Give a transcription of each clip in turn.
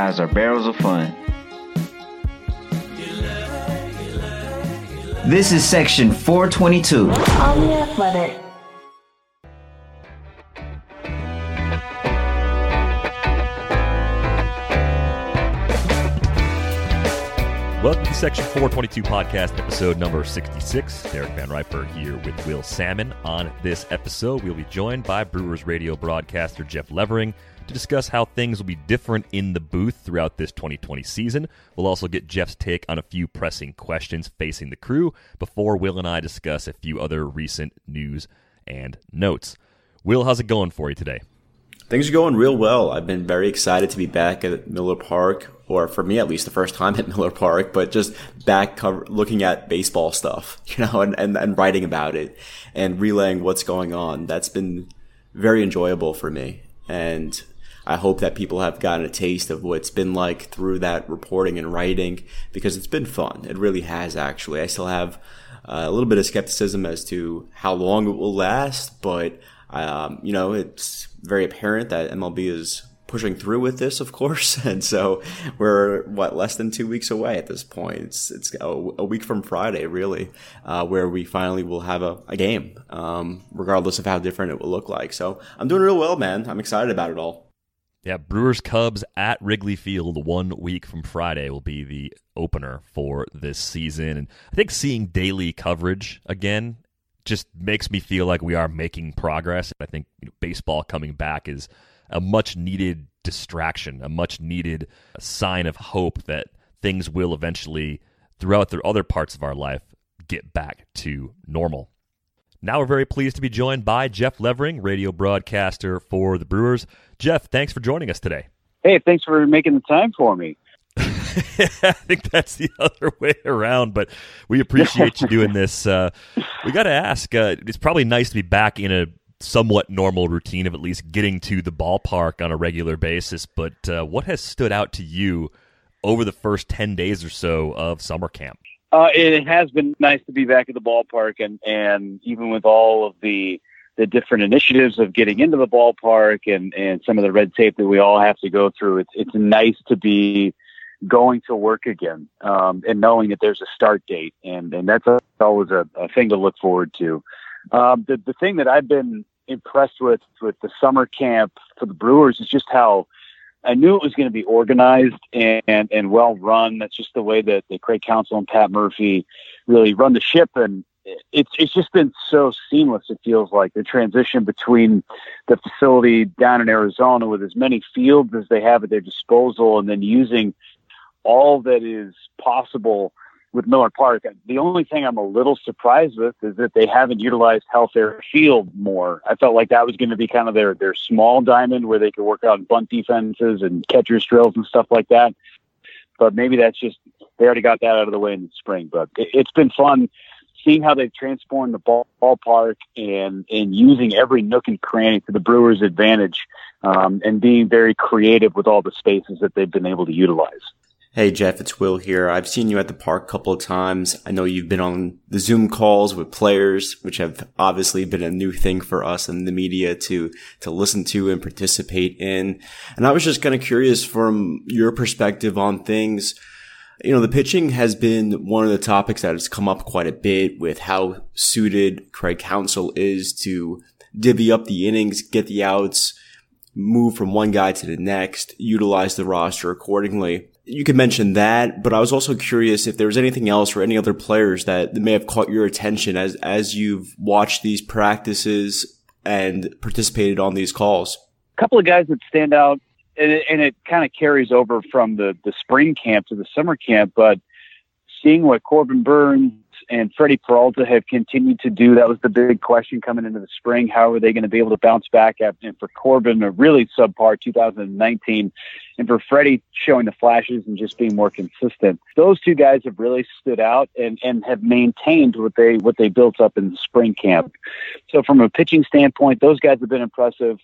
guys are barrels of fun. This is section 422. On the athletic. Welcome to Section 422 podcast, episode number 66. Derek Van Riper here with Will Salmon. On this episode, we'll be joined by Brewers radio broadcaster Jeff Levering to discuss how things will be different in the booth throughout this 2020 season. We'll also get Jeff's take on a few pressing questions facing the crew before Will and I discuss a few other recent news and notes. Will, how's it going for you today? Things are going real well. I've been very excited to be back at Miller Park, or for me at least, the first time at Miller Park, but just back cover, looking at baseball stuff, you know, and, and, and writing about it and relaying what's going on. That's been very enjoyable for me. And I hope that people have gotten a taste of what it's been like through that reporting and writing because it's been fun. It really has, actually. I still have uh, a little bit of skepticism as to how long it will last, but um, you know, it's very apparent that MLB is pushing through with this, of course, and so we're what less than two weeks away at this point. It's it's a, a week from Friday, really, uh, where we finally will have a, a game, um, regardless of how different it will look like. So I'm doing real well, man. I'm excited about it all. Yeah, Brewers Cubs at Wrigley Field one week from Friday will be the opener for this season. And I think seeing daily coverage again just makes me feel like we are making progress. I think you know, baseball coming back is a much needed distraction, a much needed uh, sign of hope that things will eventually, throughout the other parts of our life, get back to normal. Now we're very pleased to be joined by Jeff Levering, radio broadcaster for the Brewers. Jeff, thanks for joining us today. Hey, thanks for making the time for me. I think that's the other way around, but we appreciate you doing this. Uh, we got to ask. Uh, it's probably nice to be back in a somewhat normal routine of at least getting to the ballpark on a regular basis. But uh, what has stood out to you over the first ten days or so of summer camp? Uh, it has been nice to be back at the ballpark, and and even with all of the the different initiatives of getting into the ballpark and and some of the red tape that we all have to go through, it's it's nice to be going to work again um, and knowing that there's a start date, and and that's always a, a thing to look forward to. Um, the the thing that I've been impressed with with the summer camp for the Brewers is just how I knew it was going to be organized and, and, and well run. That's just the way that, that Craig Counsell and Pat Murphy really run the ship. And it's, it's just been so seamless. It feels like the transition between the facility down in Arizona with as many fields as they have at their disposal and then using all that is possible with Miller Park. The only thing I'm a little surprised with is that they haven't utilized Helfaer Field more. I felt like that was going to be kind of their their small diamond where they could work out bunt defenses and catcher's drills and stuff like that. But maybe that's just they already got that out of the way in the spring. But it, it's been fun seeing how they've transformed the ball, ballpark and and using every nook and cranny to the Brewers' advantage, um, and being very creative with all the spaces that they've been able to utilize. Hey Jeff, it's Will here. I've seen you at the park a couple of times. I know you've been on the Zoom calls with players, which have obviously been a new thing for us and the media to, to listen to and participate in. And I was just kind of curious from your perspective on things. You know, the pitching has been one of the topics that has come up quite a bit with how suited Craig Counsell is to divvy up the innings, get the outs, move from one guy to the next, utilize the roster accordingly you could mention that, but I was also curious if there was anything else or any other players that may have caught your attention as as you've watched these practices and participated on these calls. A couple of guys that stand out, and it, it kind of carries over from the the spring camp to the summer camp. But seeing what Corbin Burnes and Freddie Peralta have continued to do. That was the big question coming into the spring. How are they going to be able to bounce back? And for Corbin, a really subpar 2019, and for Freddie showing the flashes and just being more consistent. Those two guys have really stood out and, and have maintained what they what they built up in the spring camp. So from a pitching standpoint, those guys have been impressive.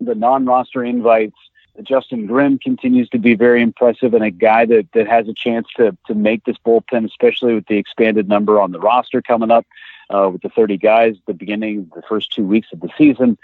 The non-roster invites Justin Grimm continues to be very impressive and a guy that, that has a chance to, to make this bullpen, especially with the expanded number on the roster coming up uh, with the 30 guys the beginning, the first two weeks of the season.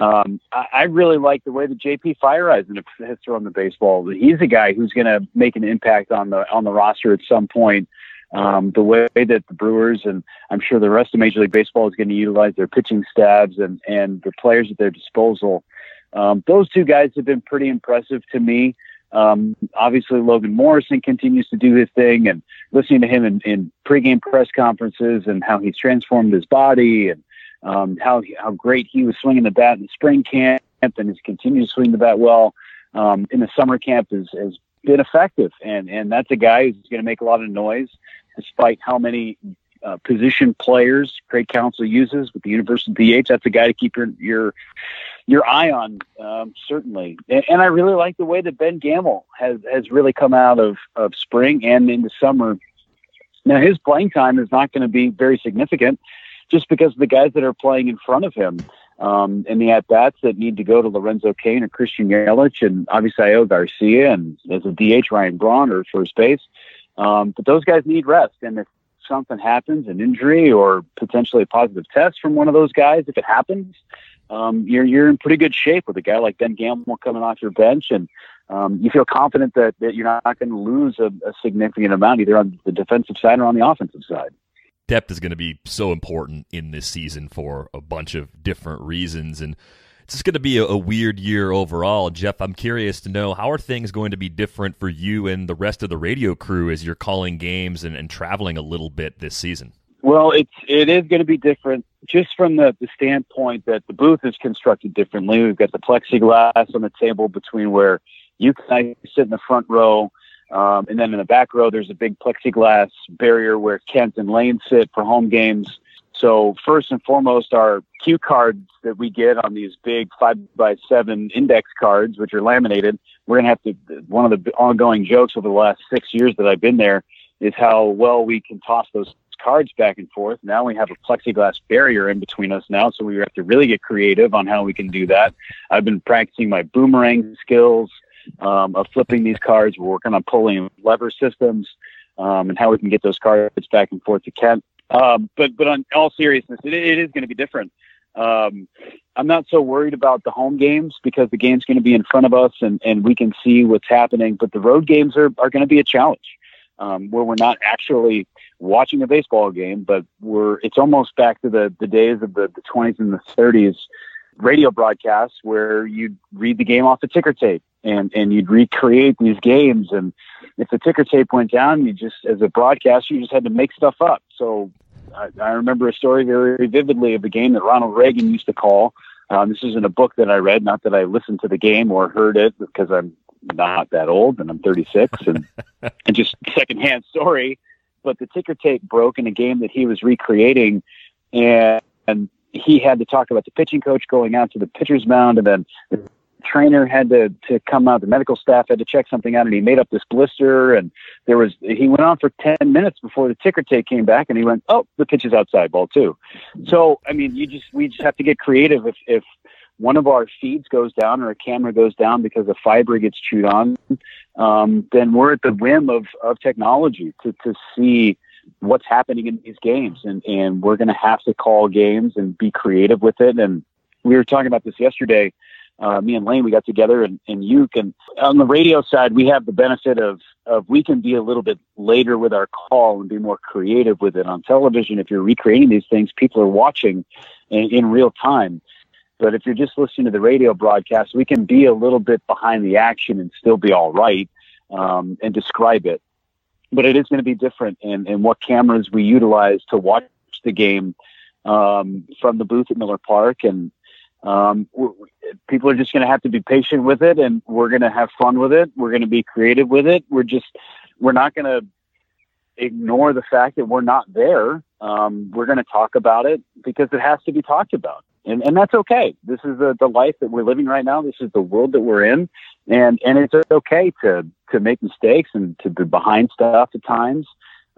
Um, I, I really like the way that JP Feyereisen has thrown the baseball. He's a guy who's going to make an impact on the on the roster at some point. Um, the way that the Brewers and I'm sure the rest of Major League Baseball is going to utilize their pitching stabs and and the players at their disposal. Um, those two guys have been pretty impressive to me. Um, obviously, Logan Morrison continues to do his thing, and listening to him in, in pregame press conferences and how he's transformed his body and um, how how great he was swinging the bat in the spring camp and has continued to swing the bat well um, in the summer camp has, has been effective, and and that's a guy who's going to make a lot of noise, despite how many uh, position players Craig Counsell uses with the universal DH. That's a guy to keep your your your eye on, um, certainly. And, and, I really like the way that Ben Gamel has has really come out of of spring and into summer. Now his playing time is not going to be very significant, just because of the guys that are playing in front of him. Um, and the at bats that need to go to Lorenzo Cain or Christian Yelich and obviously Ayo Garcia and as a DH Ryan Braun or first base. Um, but those guys need rest. And if something happens, an injury or potentially a positive test from one of those guys, if it happens, um, you're you're in pretty good shape with a guy like Ben Gamel coming off your bench, and um, you feel confident that, that you're not going to lose a, a significant amount either on the defensive side or on the offensive side depth is going to be so important in this season for a bunch of different reasons and it's just going to be a, a, weird year overall. Jeff, I'm curious to know how are things going to be different for you and the rest of the radio crew as you're calling games and, and traveling a little bit this season? Well, it's it is going to be different just from the, the standpoint that the booth is constructed differently. We've got the plexiglass on the table between where you can I sit in the front row, um, and then in the back row there's a big plexiglass barrier where Kent and Lane sit for home games. So first and foremost, our cue cards that we get on these big five by seven index cards, which are laminated, we're gonna have to. One of the ongoing jokes over the last six years that I've been there is how well we can toss those cards back and forth. Now we have a plexiglass barrier in between us now, so we have to really get creative on how we can do that. I've been practicing my boomerang skills um, of flipping these cards. We're working on pulling lever systems um, and how we can get those cards back and forth to Kent. Um, but but on all seriousness, it, it is going to be different. Um, I'm not so worried about the home games because the game's going to be in front of us and, and we can see what's happening. But the road games are, are going to be a challenge um, where we're not actually watching a baseball game, but we're it's almost back to the, the days of the, 20s and the 30s radio broadcasts where you'd read the game off the ticker tape and, and you'd recreate these games. And if the ticker tape went down, you just, as a broadcaster, you just had to make stuff up. So I, I remember a story very vividly of a game that Ronald Reagan used to call. Um, this isn't a book that I read, not that I listened to the game or heard it because I'm not that old and I'm 36 and, and just secondhand story. But the ticker tape broke in a game that he was recreating and, and he had to talk about the pitching coach going out to the pitcher's mound and then the trainer had to, to come out, the medical staff had to check something out, and he made up this blister. And there was, he went on for 10 minutes before the ticker tape came back, and he went, Oh, the pitch is outside ball, too. So, I mean, you just, we just have to get creative. If, if one of our feeds goes down or a camera goes down because a fiber gets chewed on, um, then we're at the whim of, of technology to, to see what's happening in these games. And, and we're going to have to call games and be creative with it. And we were talking about this yesterday uh, me and Lane, we got together and, in Uke. And on the radio side, we have the benefit of, of we can be a little bit later with our call and be more creative with it. On television, if you're recreating these things, people are watching in, in real time. But if you're just listening to the radio broadcast, we can be a little bit behind the action and still be all right um, and describe it. But it is going to be different in, in what cameras we utilize to watch the game um, from the booth at Miller Park and um, people are just going to have to be patient with it and we're going to have fun with it. We're going to be creative with it. We're just, we're not going to ignore the fact that we're not there. Um, we're going to talk about it because it has to be talked about. And, and that's okay. This is the, the life that we're living right now. This is the world that we're in. And, and it's okay to, to make mistakes and to be behind stuff at times.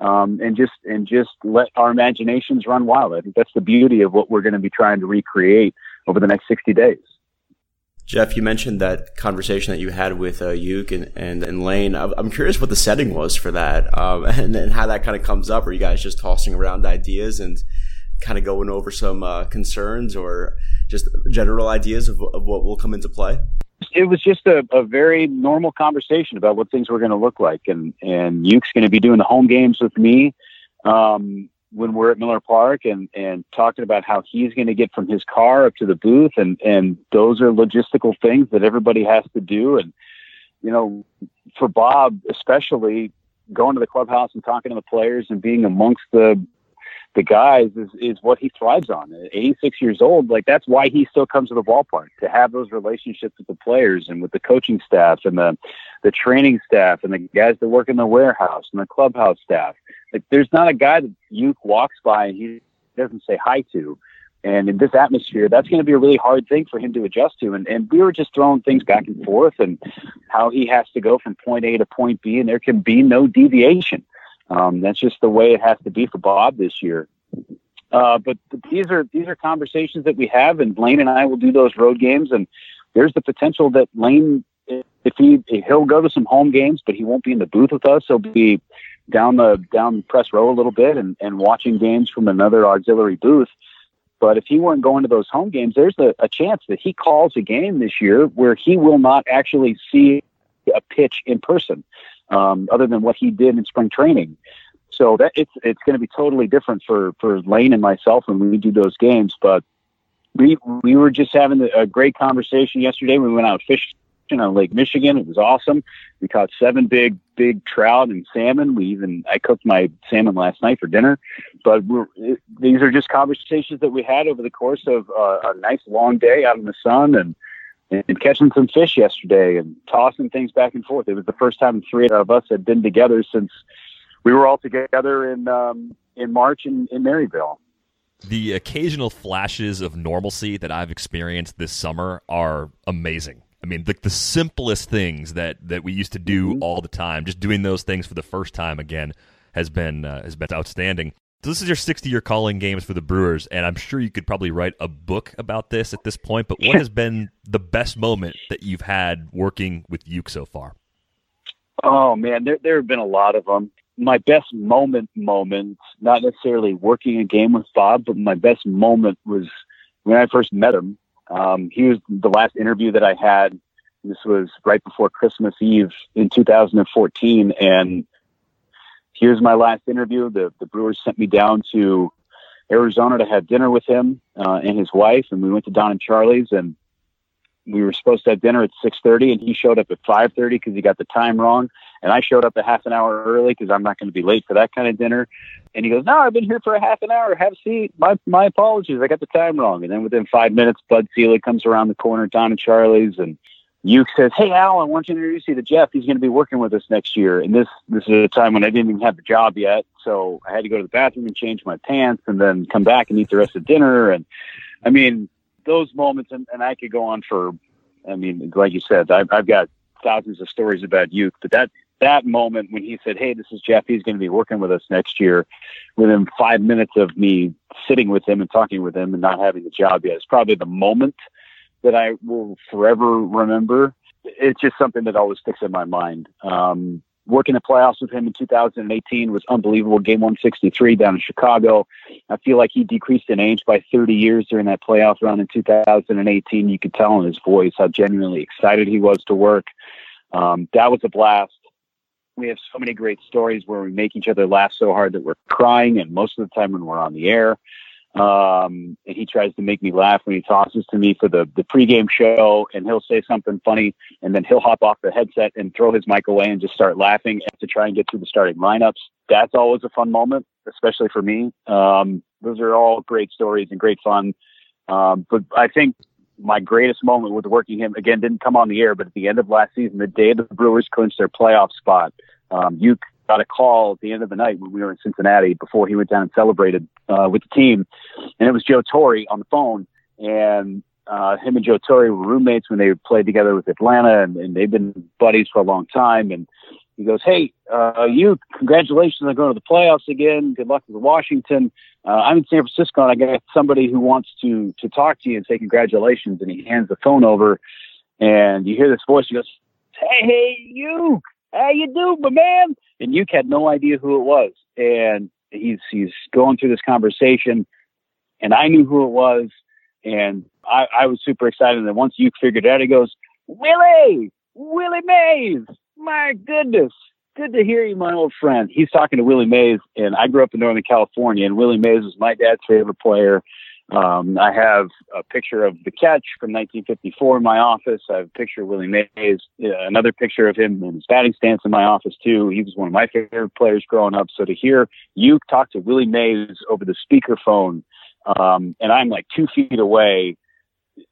Um, and just, and just let our imaginations run wild. I think that's the beauty of what we're going to be trying to recreate over the next 60 days. Jeff, you mentioned that conversation that you had with uh, Uke and, and, and Lane. I'm curious what the setting was for that um, and, and how that kind of comes up. Are you guys just tossing around ideas and kind of going over some uh, concerns or just general ideas of, of what will come into play? It was just a, a very normal conversation about what things were going to look like, and and Uke's going to be doing the home games with me um, when we're at Miller Park, and and talking about how he's going to get from his car up to the booth, and and those are logistical things that everybody has to do, and you know, for Bob especially, going to the clubhouse and talking to the players and being amongst the the guys is, is what he thrives on. At 86 years old, like that's why he still comes to the ballpark to have those relationships with the players and with the coaching staff and the the training staff and the guys that work in the warehouse and the clubhouse staff. Like there's not a guy that you walks by and he doesn't say hi to. And in this atmosphere, that's going to be a really hard thing for him to adjust to. And, and we were just throwing things back and forth and how he has to go from point A to point B, and there can be no deviation. Um, that's just the way it has to be for Bob this year. Uh, but these are these are conversations that we have, and Lane and I will do those road games. And there's the potential that Lane, if he he'll go to some home games, but he won't be in the booth with us. He'll be down the down press row a little bit and, and watching games from another auxiliary booth. But if he weren't going to those home games, there's a, a chance that he calls a game this year where he will not actually see a pitch in person um, other than what he did in spring training. So that it's it's going to be totally different for for Lane and myself when we do those games. But we we were just having a great conversation yesterday. We went out fishing on Lake Michigan. It was awesome. We caught seven big big trout and salmon. We even I cooked my salmon last night for dinner. But we're, it, these are just conversations that we had over the course of uh, a nice long day out in the sun and and catching some fish yesterday and tossing things back and forth. It was the first time three of us had been together since we were all together in um, in March in, in Maryvale. The occasional flashes of normalcy that I've experienced this summer are amazing. I mean, the, the simplest things that, that we used to do mm-hmm. all the time, just doing those things for the first time again, has been uh, has been outstanding. So this is your 60 year calling games for the Brewers, and I'm sure you could probably write a book about this at this point. But what has been the best moment that you've had working with Uke so far? Oh man, there there have been a lot of them. My best moment, moment, not necessarily working a game with Bob, but my best moment was when I first met him. Um, he was the last interview that I had. This was right before Christmas Eve in 2014, and here's my last interview. The the Brewers sent me down to Arizona to have dinner with him uh, and his wife, and we went to Don and Charlie's, and we were supposed to have dinner at six thirty, and he showed up at five thirty because he got the time wrong, and I showed up a half an hour early because I'm not going to be late for that kind of dinner. And he goes, "No, I've been here for a half an hour. Have a seat. My my apologies. I got the time wrong." And then within five minutes, Bud Selig comes around the corner, Don and Charlie's, and Uke says, "Hey Al, I want you to introduce you to Jeff. He's going to be working with us next year." And this this is a time when I didn't even have the job yet, so I had to go to the bathroom and change my pants, and then come back and eat the rest of dinner. And I mean, those moments, and, and I could go on for, I mean, like you said, I've, I've got thousands of stories about Uke, but that that moment when he said, "Hey, this is Jeff. He's going to be working with us next year," within five minutes of me sitting with him and talking with him and not having the job yet, is probably the moment that I will forever remember. It's just something that always sticks in my mind. Um, working the playoffs with him in 2018 was unbelievable. Game 163 down in Chicago. I feel like he decreased in age by 30 years during that playoff run in 2018. You could tell in his voice how genuinely excited he was to work. Um, that was a blast. We have so many great stories where we make each other laugh so hard that we're crying, and most of the time when we're on the air. Um, and he tries to make me laugh when he tosses to me for the, the pregame show and he'll say something funny and then he'll hop off the headset and throw his mic away and just start laughing to try and get through the starting lineups. That's always a fun moment, especially for me. Um, those are all great stories and great fun. Um, but I think my greatest moment with working him again didn't come on the air, but at the end of last season, the day the Brewers clinched their playoff spot, um, Uke got a call at the end of the night when we were in Cincinnati before he went down and celebrated uh, with the team, and it was Joe Torre on the phone, and uh, him and Joe Torre were roommates when they played together with Atlanta, and, and they've been buddies for a long time. And he goes, "Hey, uh, you, congratulations on going to the playoffs again. Good luck with Washington. Uh, I'm in San Francisco, and I got somebody who wants to to talk to you and say congratulations." And he hands the phone over, and you hear this voice. He goes, "Hey, hey, you." How you doing, my man? And Uke had no idea who it was. And he's he's going through this conversation and I knew who it was. And I, I was super excited. And then once you figured it out, he goes, Willie, Willie Mays, my goodness. Good to hear you, my old friend. He's talking to Willie Mays, and I grew up in Northern California, and Willie Mays was my dad's favorite player. Um, I have a picture of the catch from 1954 in my office. I have a picture of Willie Mays, uh, another picture of him in his batting stance in my office too. He was one of my favorite players growing up. So to hear you talk to Willie Mays over the speakerphone, um, and I'm like two feet away,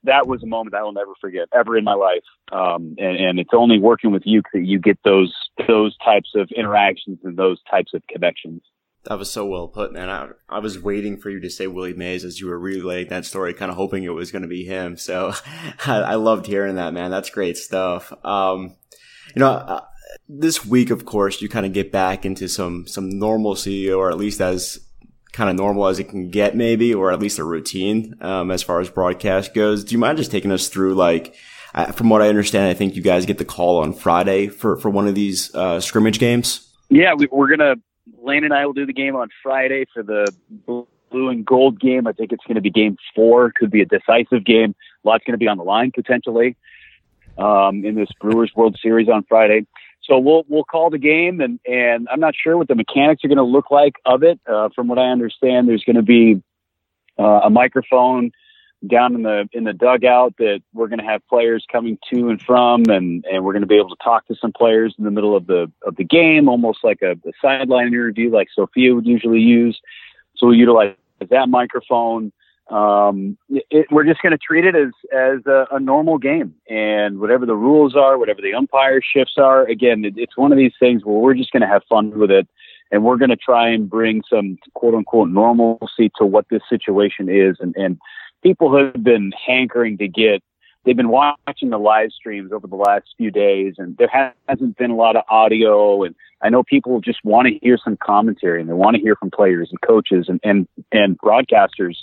that was a moment I will never forget ever in my life. Um, and, and it's only working with you that you get those those types of interactions and those types of connections. That was so well put, man. I, I was waiting for you to say Willie Mays as you were relaying that story, kind of hoping it was going to be him. So I, I, loved hearing that, man. That's great stuff. Um, you know, uh, this week, of course, you kind of get back into some, some normalcy or at least as kind of normal as it can get maybe, or at least a routine, um, as far as broadcast goes. Do you mind just taking us through like, uh, from what I understand, I think you guys get the call on Friday for, for one of these, uh, scrimmage games. Yeah, we, we're going to, Lane and I will do the game on Friday for the blue and gold game. I think it's going to be game four. Could be a decisive game. A lot's going to be on the line potentially um, in this Brewers World Series on Friday. So we'll we'll call the game, and and I'm not sure what the mechanics are going to look like of it. Uh, from what I understand, there's going to be uh, a microphone down in the in the dugout that we're going to have players coming to and from, and and we're going to be able to talk to some players in the middle of the of the game, almost like a, a sideline interview, like Sophia would usually use. So we utilize that microphone. Um, it, we're just going to treat it as as a, a, normal game, and whatever the rules are, whatever the umpire shifts are. Again, it, it's one of these things where we're just going to have fun with it, and we're going to try and bring some quote unquote normalcy to what this situation is, and and people have been hankering to get. They've been watching the live streams over the last few days, and there hasn't been a lot of audio. And I know people just want to hear some commentary, and they want to hear from players and coaches and and and broadcasters,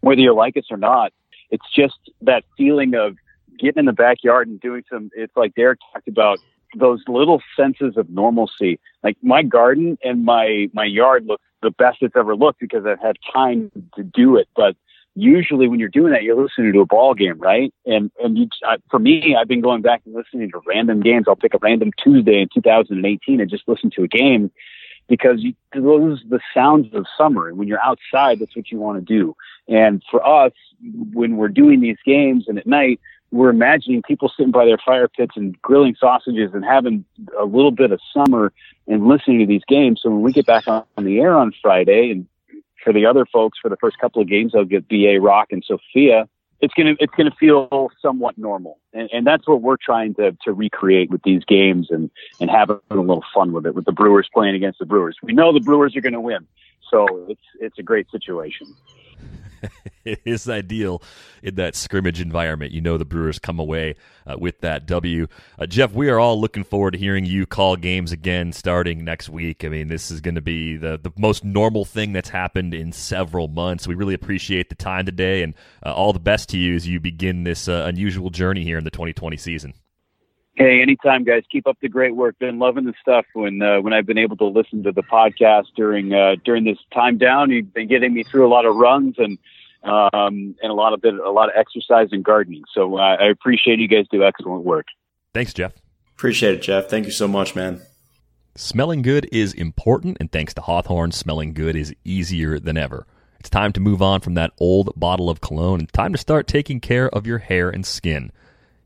whether you like us or not. It's just that feeling of getting in the backyard and doing some. It's like Derek talked about those little senses of normalcy. Like my garden and my my yard looks the best it's ever looked because I've had time to do it, but usually when you're doing that, you're listening to a ball game, right? And and you, I, for me, I've been going back and listening to random games. I'll pick a random Tuesday in 2018 and just listen to a game because you, those the sounds of summer. And when you're outside, that's what you want to do. And for us, when we're doing these games and at night, we're imagining people sitting by their fire pits and grilling sausages and having a little bit of summer and listening to these games. So when we get back on the air on Friday and for the other folks, for the first couple of games, they'll get BA Rock and Sophia. It's gonna it's gonna feel somewhat normal, and, and that's what we're trying to to recreate with these games and and have a, little fun with it. With the Brewers playing against the Brewers, we know the Brewers are going to win, so it's it's a great situation. It is ideal in that scrimmage environment. You know the Brewers come away uh, with that W. Uh, Jeff, we are all looking forward to hearing you call games again starting next week. I mean, this is going to be the, the most normal thing that's happened in several months. We really appreciate the time today and uh, all the best to you as you begin this uh, unusual journey here in the 2020 season. Hey, anytime, guys. Keep up the great work. Been loving the stuff when uh, when I've been able to listen to the podcast during uh, during this time down. You've been getting me through a lot of runs and um, and a lot of bit a lot of exercise and gardening. So uh, I appreciate you guys do excellent work. Thanks, Jeff. Appreciate it, Jeff. Thank you so much, man. Smelling good is important, and thanks to Hawthorne, smelling good is easier than ever. It's time to move on from that old bottle of cologne and time to start taking care of your hair and skin.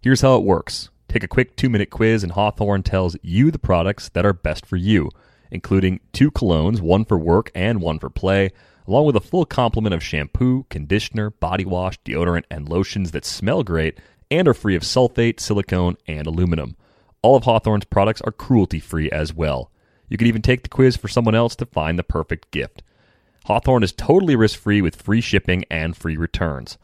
Here's how it works. Take a quick two minute quiz, and Hawthorne tells you the products that are best for you, including two colognes, one for work and one for play, along with a full complement of shampoo, conditioner, body wash, deodorant, and lotions that smell great and are free of sulfate, silicone, and aluminum. All of Hawthorne's products are cruelty free as well. You can even take the quiz for someone else to find the perfect gift. Hawthorne is totally risk free with free shipping and free returns.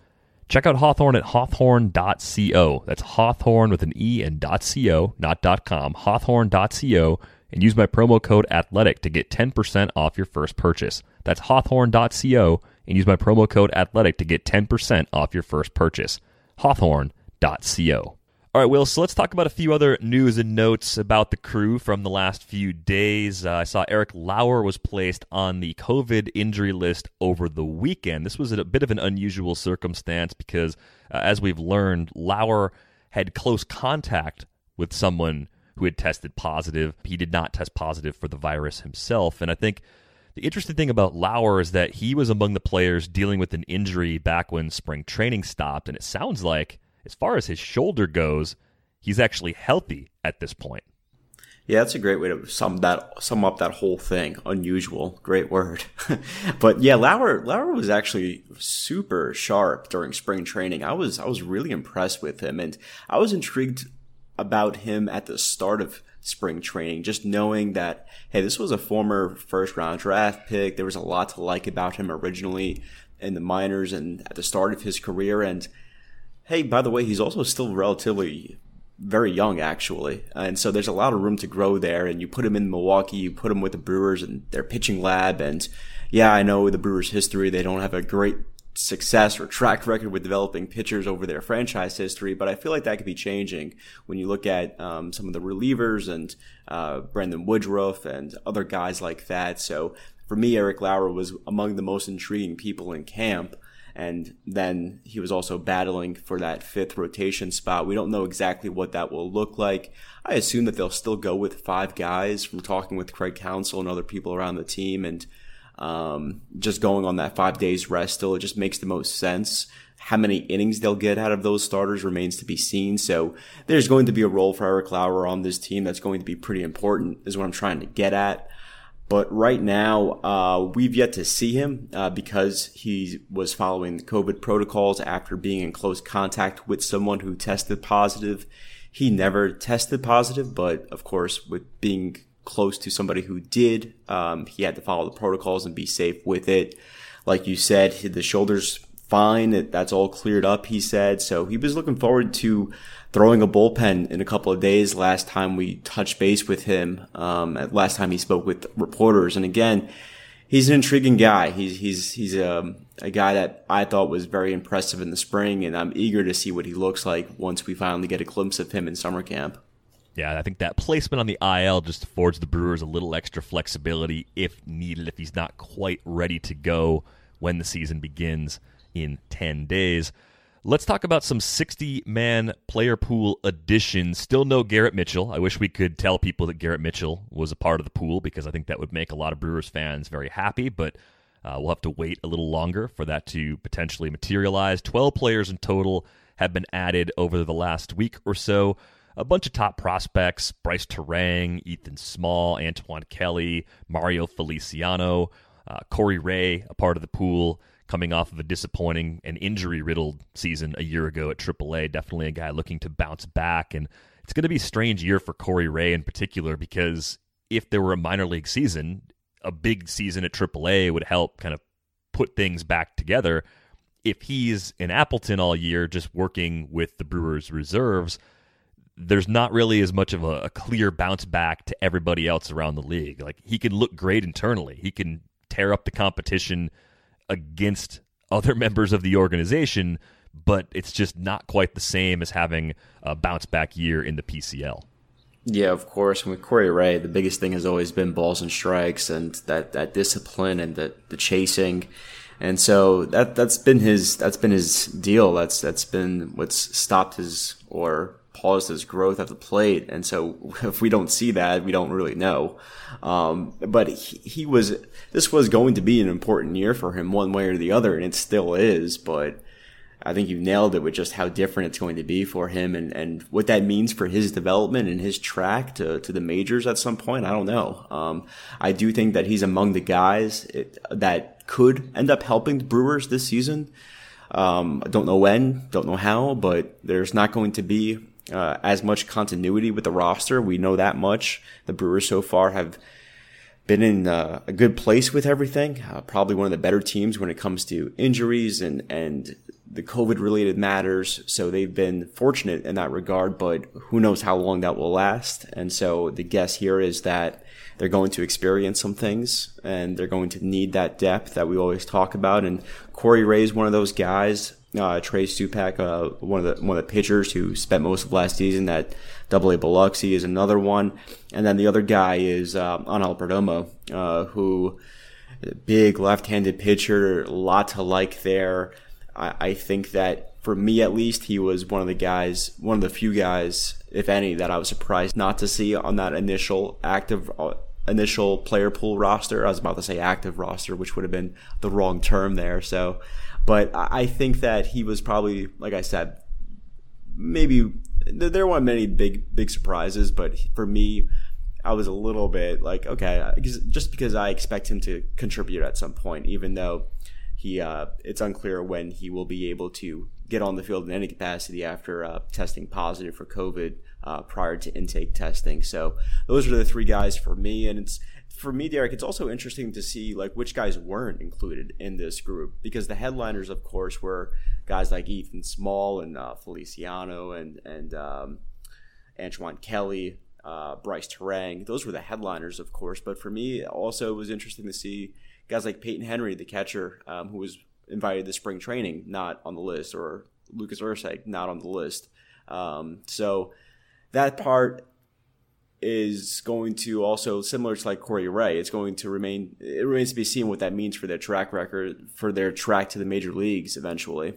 Check out Hawthorne at hawthorne.co. That's Hawthorne with an E and .co, not .com, hawthorne.co, and use my promo code ATHLETIC to get 10% off your first purchase. That's hawthorne.co, and use my promo code ATHLETIC to get 10% off your first purchase. hawthorne.co. All right, Will, so let's talk about a few other news and notes about the crew from the last few days. Uh, I saw Eric Lauer was placed on the COVID injury list over the weekend. This was a bit of an unusual circumstance because, uh, as we've learned, Lauer had close contact with someone who had tested positive. He did not test positive for the virus himself. And I think the interesting thing about Lauer is that he was among the players dealing with an injury back when spring training stopped. And it sounds like as far as his shoulder goes, he's actually healthy at this point. Yeah, that's a great way to sum that sum up that whole thing. Unusual, great word. but yeah, Lauer Lauer was actually super sharp during spring training. I was I was really impressed with him, and I was intrigued about him at the start of spring training, just knowing that hey, this was a former first round draft pick. There was a lot to like about him originally in the minors and at the start of his career, and Hey, by the way, he's also still relatively very young, actually. And so there's a lot of room to grow there. And you put him in Milwaukee, you put him with the Brewers and their pitching lab. And yeah, I know the Brewers' history, they don't have a great success or track record with developing pitchers over their franchise history, but I feel like that could be changing when you look at um, some of the relievers and uh, Brandon Woodruff and other guys like that. So for me, Eric Lauer was among the most intriguing people in camp. And then he was also battling for that fifth rotation spot. We don't know exactly what that will look like. I assume that they'll still go with five guys from talking with Craig Counsell and other people around the team and um, just going on that five days rest still. It just makes the most sense. How many innings they'll get out of those starters remains to be seen. So there's going to be a role for Eric Lauer on this team that's going to be pretty important, is what I'm trying to get at. But right now, uh, we've yet to see him uh, because he was following the COVID protocols after being in close contact with someone who tested positive. He never tested positive, but of course, with being close to somebody who did, um, he had to follow the protocols and be safe with it. Like you said, the shoulders fine. That's all cleared up, he said. So he was looking forward to throwing a bullpen in a couple of days last time we touched base with him, um, last time he spoke with reporters. And again, he's an intriguing guy. He's, he's, he's a, um, a guy that I thought was very impressive in the spring, and I'm eager to see what he looks like once we finally get a glimpse of him in summer camp. Yeah, I think that placement on the IL just affords the Brewers a little extra flexibility if needed, if he's not quite ready to go when the season begins in 10 days. Let's talk about some 60 man player pool additions. Still no Garrett Mitchell. I wish we could tell people that Garrett Mitchell was a part of the pool because I think that would make a lot of Brewers fans very happy, but uh, we'll have to wait a little longer for that to potentially materialize. 12 players in total have been added over the last week or so. A bunch of top prospects Brice Turang, Ethan Small, Antoine Kelly, Mario Feliciano, uh, Corey Ray, a part of the pool coming off of a disappointing and injury riddled season a year ago at AAA. Definitely a guy looking to bounce back. And it's going to be a strange year for Corey Ray in particular because if there were a minor league season, a big season at AAA would help kind of put things back together. If he's in Appleton all year, just working with the Brewers reserves, there's not really as much of a, a, clear bounce back to everybody else around the league. Like he can look great internally, he can tear up the competition against other members of the organization, but it's just not quite the same as having a bounce back year in the PCL. Yeah, of course. And with Corey Ray, the biggest thing has always been balls and strikes and that, that discipline and the, the chasing. And so that that's been his that's been his deal. That's that's been what's stopped his or his growth at the plate. And so if we don't see that, we don't really know. Um, but he, he, was, this was going to be an important year for him one way or the other, and it still is. But I think you nailed it with just how different it's going to be for him and, and what that means for his development and his track to, to the majors at some point. I don't know. Um, I do think that he's among the guys it, that could end up helping the Brewers this season. Um, I don't know when, don't know how, but there's not going to be uh, as much continuity with the roster. We know that much. The Brewers so far have been in uh, a good place with everything. Uh, probably one of the better teams when it comes to injuries and and the COVID related matters. So they've been fortunate in that regard, but who knows how long that will last. And so the guess here is that they're going to experience some things and they're going to need that depth that we always talk about. And Corey Ray is one of those guys uh, Trey Supak, uh, one of the one of the pitchers who spent most of last season at Double A Biloxi, is another one, and then the other guy is uh, Angel Perdomo, uh, who big left-handed pitcher, a lot to like there. I, I think that for me at least, he was one of the guys, one of the few guys, if any, that I was surprised not to see on that initial active uh, initial player pool roster. I was about to say active roster, which would have been the wrong term there. So, but I think that he was probably, like I said, maybe there weren't many big big surprises, but for me, I was a little bit like, okay, just because I expect him to contribute at some point, even though he uh, it's unclear when he will be able to get on the field in any capacity after uh, testing positive for COVID uh, prior to intake testing. So those are the three guys for me, and it's for me, Derek. It's also interesting to see like which guys weren't included in this group because the headliners, of course, were guys like Ethan Small and uh, Feliciano and and um, Antoine Kelly. Uh, Brice Turang, those were the headliners, of course. But for me, also it was interesting to see guys like Payton Henry, the catcher, um, who was invited to spring training, not on the list, or Lucas Erceg, not on the list. Um, so that part is going to also similar to like Corey Ray. It's going to remain. It remains to be seen what that means for their track record, for their track to the major leagues eventually.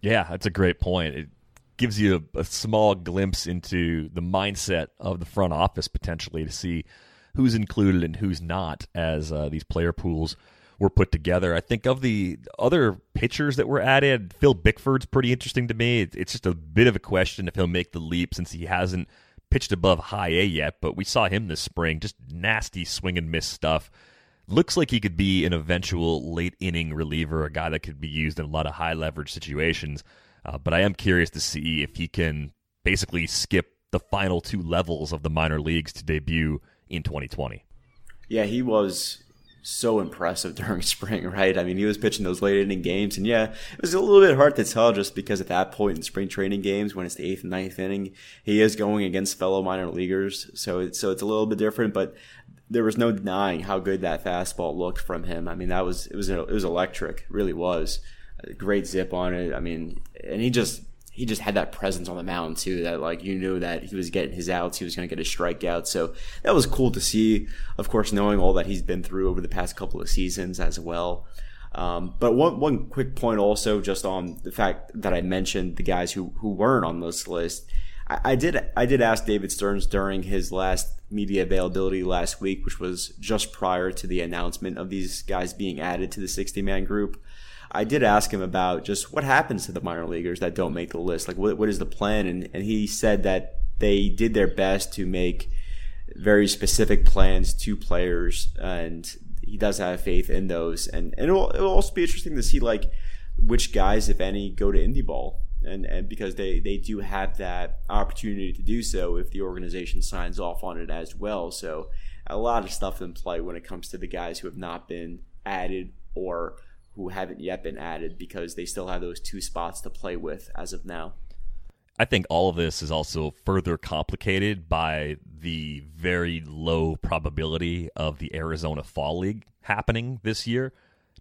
Yeah, that's a great point. It gives you a, a small glimpse into the mindset of the front office potentially to see who's included and who's not as uh, these player pools were put together. I think of the other pitchers that were added, Phil Bickford's pretty interesting to me. It's just a bit of a question if he'll make the leap since he hasn't pitched above high A yet, but we saw him this spring, just nasty swing and miss stuff. Looks like he could be an eventual late inning reliever, a guy that could be used in a lot of high leverage situations. Uh, but I am curious to see if he can basically skip the final two levels of the minor leagues to debut in 2020. Yeah, he was so impressive during spring, right? I mean, he was pitching those late inning games, and yeah, it was a little bit hard to tell just because at that point in spring training games, when it's the eighth and ninth inning, he is going against fellow minor leaguers, so it's so it's a little bit different. But there was no denying how good that fastball looked from him. I mean, that was it was it was electric, really was. A great zip on it. I mean, and he just he just had that presence on the mound too that like you knew that he was getting his outs he was going to get his strikeouts. So that was cool to see of course knowing all that he's been through over the past couple of seasons as well. Um, but one one quick point also just on the fact that I mentioned the guys who who weren't on this list. I, I did I did ask David Stearns during his last media availability last week which was just prior to the announcement of these guys being added to the 60 man group I did ask him about just what happens to the minor leaguers that don't make the list. Like, what, what is the plan? And, and he said that they did their best to make very specific plans to players, and he does have faith in those. And, and it will, it will also be interesting to see, like, which guys, if any, go to indie ball. And, and because they, they do have that opportunity to do so if the organization signs off on it as well. So a lot of stuff in play when it comes to the guys who have not been added or who haven't yet been added because they still have those two spots to play with as of now. I think all of this is also further complicated by the very low probability of the Arizona Fall League happening this year.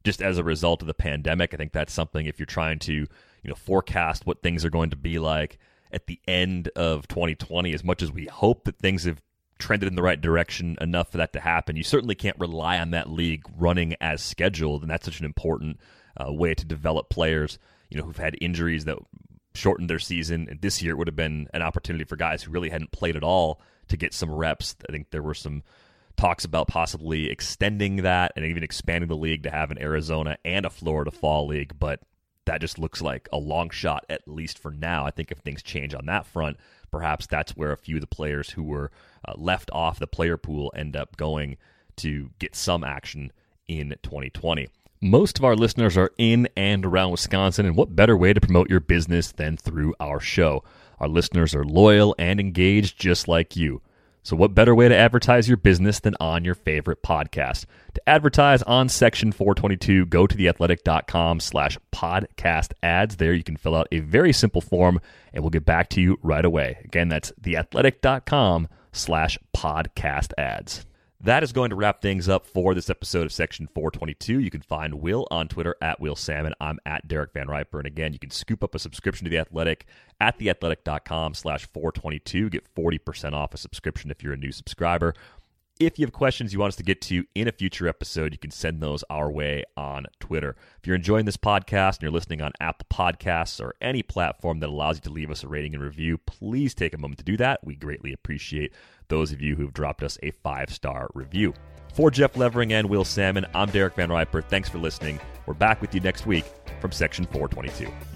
Just as a result of the pandemic, I think that's something if you're trying to, you know, forecast what things are going to be like at the end of 2020 as much as we hope that things have trended in the right direction enough for that to happen. You certainly can't rely on that league running as scheduled, and that's such an important uh, way to develop players. You know, who've had injuries that shortened their season, and this year it would have been an opportunity for guys who really hadn't played at all to get some reps. I think there were some talks about possibly extending that and even expanding the league to have an Arizona and a Florida fall league, but that just looks like a long shot at least for now. I think if things change on that front, perhaps that's where a few of the players who were uh, left off the player pool end up going to get some action in 2020. Most of our listeners are in and around Wisconsin, and what better way to promote your business than through our show? Our listeners are loyal and engaged just like you. So, what better way to advertise your business than on your favorite podcast? To advertise on Section 422, go to theathletic.com slash podcast ads. There you can fill out a very simple form, and we'll get back to you right away. Again, that's theathletic.com slash podcast ads. That is going to wrap things up for this episode of Section 422. You can find Will on Twitter at Will Salmon. I'm at Derek Van Riper. And again, you can scoop up a subscription to The Athletic at theathletic.com slash 422. Get 40% off a subscription if you're a new subscriber. If you have questions you want us to get to in a future episode, you can send those our way on Twitter. If you're enjoying this podcast and you're listening on Apple Podcasts or any platform that allows you to leave us a rating and review, please take a moment to do that. We greatly appreciate those of you who've dropped us a five star review. For Jeff Levering and Will Salmon, I'm Derek Van Riper. Thanks for listening. We're back with you next week from Section 422.